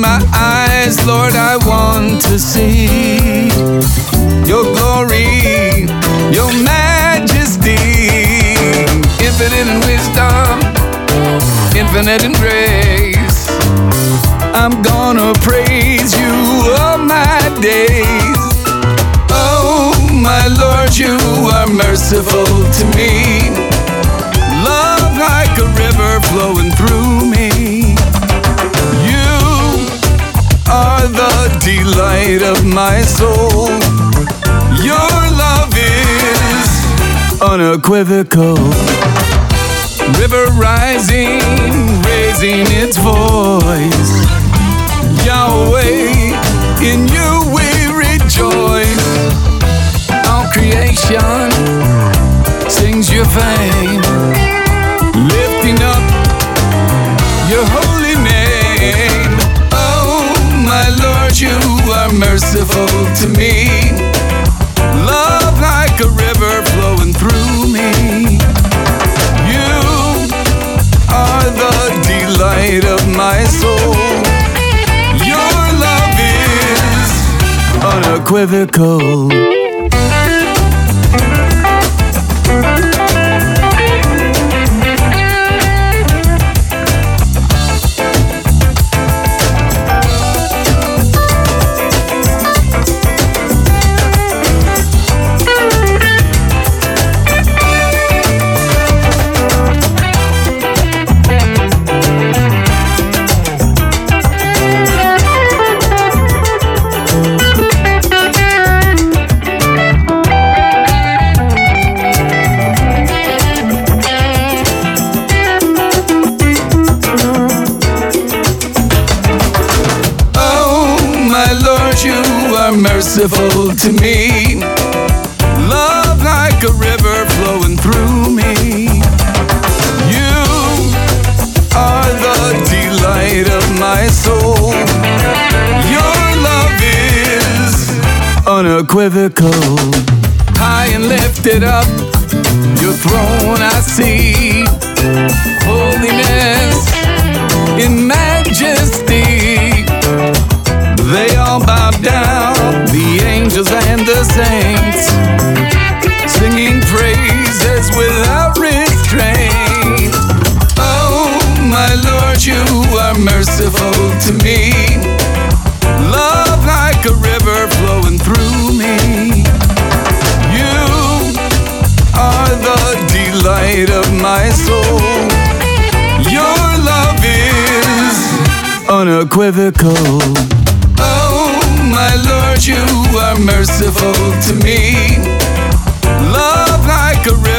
my eyes, Lord, I want to see your glory, your majesty, infinite in wisdom, infinite in grace. I'm gonna praise you all my days. Oh, my Lord, you are merciful to me. Delight of my soul. Your love is unequivocal. River rising, raising its voice. Yahweh, in you we rejoice. All creation sings your fame, merciful to me. Love like a river flowing through me. You are the delight of my soul. Your love is unequivocal. Are merciful to me. Love like a river flowing through me. You are the delight of my soul. Your love is unequivocal. High and lifted up, your throne I see. Holiness the saints, singing praises without restraint. Oh, my Lord, you are merciful to me. Love like a river flowing through me. You are the delight of my soul. Your love is unequivocal. Oh, my Lord, you are merciful to me. Love like a river